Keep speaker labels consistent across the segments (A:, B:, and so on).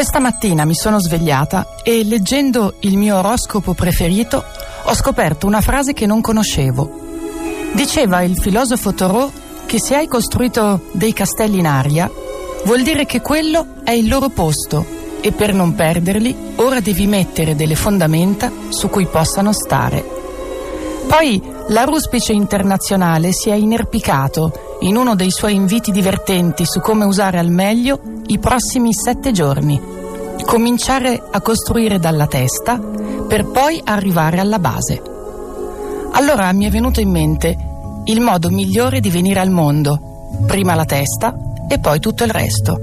A: Questa mattina mi sono svegliata e leggendo il mio oroscopo preferito ho scoperto una frase che non conoscevo. Diceva il filosofo Thoreau che se hai costruito dei castelli in aria vuol dire che quello è il loro posto e per non perderli ora devi mettere delle fondamenta su cui possano stare. Poi la Ruspice Internazionale si è inerpicato in uno dei suoi inviti divertenti su come usare al meglio i prossimi sette giorni. Cominciare a costruire dalla testa per poi arrivare alla base. Allora mi è venuto in mente il modo migliore di venire al mondo, prima la testa e poi tutto il resto.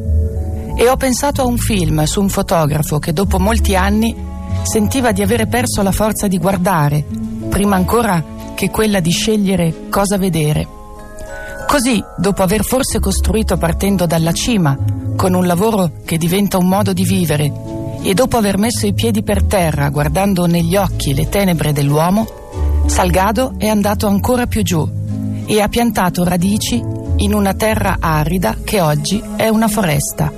A: E ho pensato a un film su un fotografo che dopo molti anni sentiva di avere perso la forza di guardare, prima ancora che quella di scegliere cosa vedere. Così, dopo aver forse costruito partendo dalla cima, con un lavoro che diventa un modo di vivere, e dopo aver messo i piedi per terra guardando negli occhi le tenebre dell'uomo, Salgado è andato ancora più giù e ha piantato radici in una terra arida che oggi è una foresta.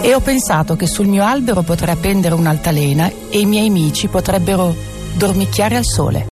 A: E ho pensato che sul mio albero potrei appendere un'altalena e i miei amici potrebbero dormicchiare al sole.